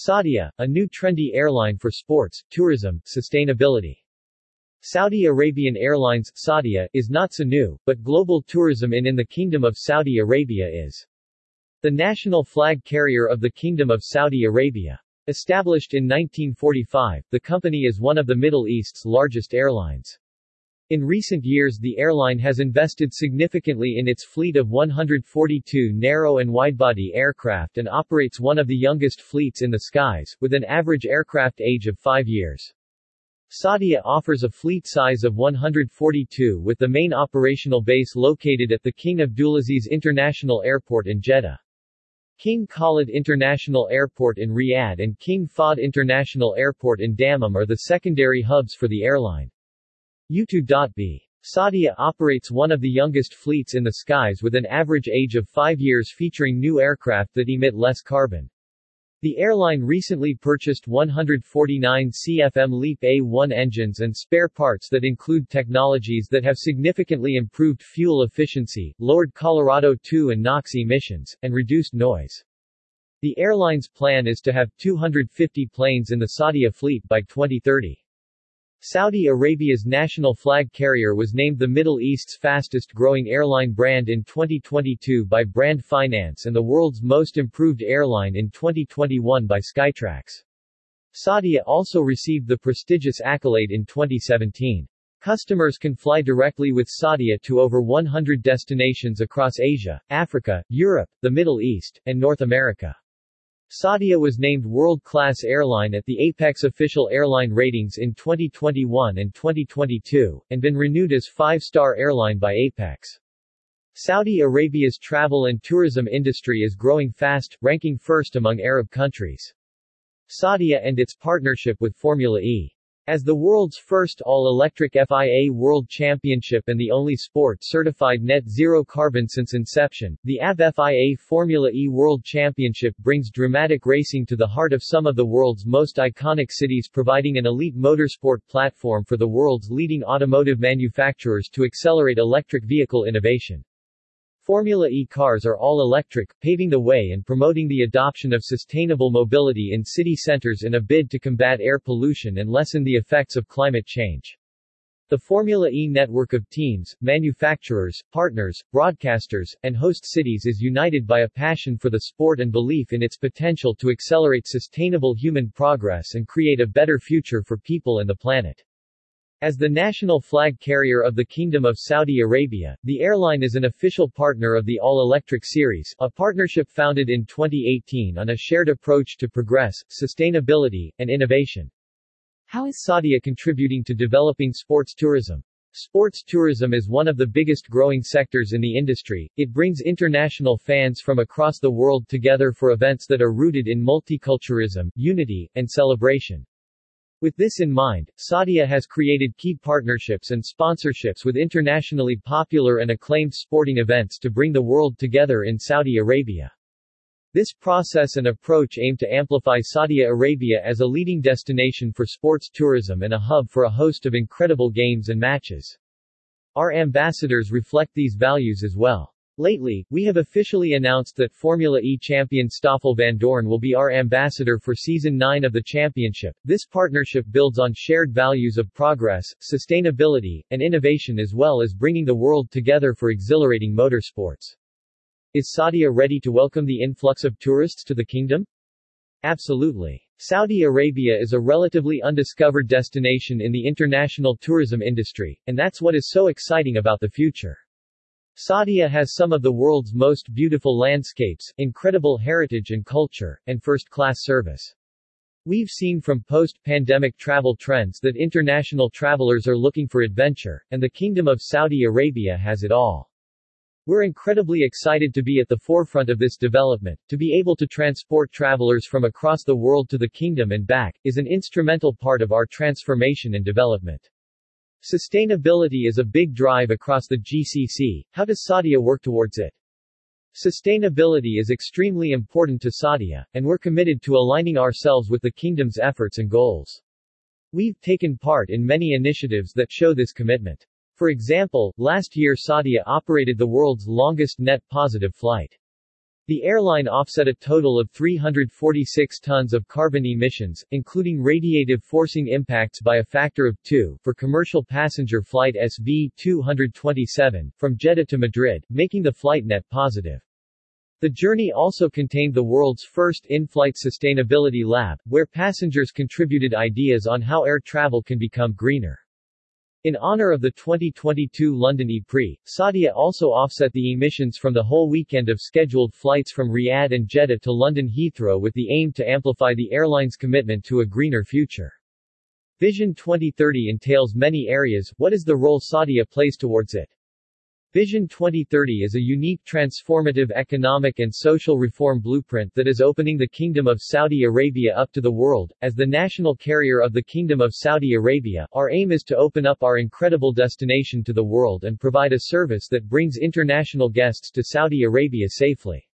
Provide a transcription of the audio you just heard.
Saudia, a new trendy airline for sports, tourism, sustainability. Saudi Arabian Airlines, Saudia, is not so new, but global tourism in in the Kingdom of Saudi Arabia is. The national flag carrier of the Kingdom of Saudi Arabia. Established in 1945, the company is one of the Middle East's largest airlines. In recent years the airline has invested significantly in its fleet of 142 narrow and widebody aircraft and operates one of the youngest fleets in the skies, with an average aircraft age of five years. Saudia offers a fleet size of 142 with the main operational base located at the King Abdulaziz International Airport in Jeddah. King Khalid International Airport in Riyadh and King Fahd International Airport in Dammam are the secondary hubs for the airline. U2.B. Saudia operates one of the youngest fleets in the skies with an average age of five years featuring new aircraft that emit less carbon. The airline recently purchased 149 CFM LEAP A1 engines and spare parts that include technologies that have significantly improved fuel efficiency, lowered Colorado 2 and NOx emissions, and reduced noise. The airline's plan is to have 250 planes in the Saudia fleet by 2030. Saudi Arabia's national flag carrier was named the Middle East's fastest-growing airline brand in 2022 by Brand Finance and the world's most improved airline in 2021 by Skytrax. Saudia also received the prestigious accolade in 2017. Customers can fly directly with Saudia to over 100 destinations across Asia, Africa, Europe, the Middle East, and North America. Saudia was named world-class airline at the Apex official airline ratings in 2021 and 2022, and been renewed as five-star airline by Apex. Saudi Arabia's travel and tourism industry is growing fast, ranking first among Arab countries. Saudia and its partnership with Formula E as the world's first all-electric FIA World Championship and the only sport-certified net zero carbon since inception, the ABB FIA Formula E World Championship brings dramatic racing to the heart of some of the world's most iconic cities providing an elite motorsport platform for the world's leading automotive manufacturers to accelerate electric vehicle innovation. Formula E cars are all electric, paving the way and promoting the adoption of sustainable mobility in city centers in a bid to combat air pollution and lessen the effects of climate change. The Formula E network of teams, manufacturers, partners, broadcasters, and host cities is united by a passion for the sport and belief in its potential to accelerate sustainable human progress and create a better future for people and the planet. As the national flag carrier of the Kingdom of Saudi Arabia, the airline is an official partner of the All-Electric Series, a partnership founded in 2018 on a shared approach to progress, sustainability, and innovation. How is Saudia contributing to developing sports tourism? Sports tourism is one of the biggest growing sectors in the industry. It brings international fans from across the world together for events that are rooted in multiculturalism, unity, and celebration. With this in mind, Saudia has created key partnerships and sponsorships with internationally popular and acclaimed sporting events to bring the world together in Saudi Arabia. This process and approach aim to amplify Saudi Arabia as a leading destination for sports tourism and a hub for a host of incredible games and matches. Our ambassadors reflect these values as well. Lately, we have officially announced that Formula E champion Stoffel Vandoorne will be our ambassador for Season 9 of the championship. This partnership builds on shared values of progress, sustainability, and innovation as well as bringing the world together for exhilarating motorsports. Is Saudia ready to welcome the influx of tourists to the kingdom? Absolutely. Saudi Arabia is a relatively undiscovered destination in the international tourism industry, and that's what is so exciting about the future. Saudia has some of the world's most beautiful landscapes, incredible heritage and culture, and first-class service. We've seen from post-pandemic travel trends that international travelers are looking for adventure, and the Kingdom of Saudi Arabia has it all. We're incredibly excited to be at the forefront of this development. To be able to transport travelers from across the world to the kingdom and back, is an instrumental part of our transformation and development. Sustainability is a big drive across the GCC, how does Saudia work towards it? Sustainability is extremely important to Saudia, and we're committed to aligning ourselves with the kingdom's efforts and goals. We've taken part in many initiatives that show this commitment. For example, last year Saudia operated the world's longest net positive flight. The airline offset a total of 346 tons of carbon emissions, including radiative forcing impacts by a factor of 2, for commercial passenger flight SV-227, from Jeddah to Madrid, making the flight net positive. The journey also contained the world's first in-flight sustainability lab, where passengers contributed ideas on how air travel can become greener. In honor of the 2022 London E-Prix, Saudia also offset the emissions from the whole weekend of scheduled flights from Riyadh and Jeddah to London Heathrow with the aim to amplify the airline's commitment to a greener future. Vision 2030 entails many areas, what is the role Saudia plays towards it? Vision 2030 is a unique transformative economic and social reform blueprint that is opening the Kingdom of Saudi Arabia up to the world. As the national carrier of the Kingdom of Saudi Arabia, our aim is to open up our incredible destination to the world and provide a service that brings international guests to Saudi Arabia safely.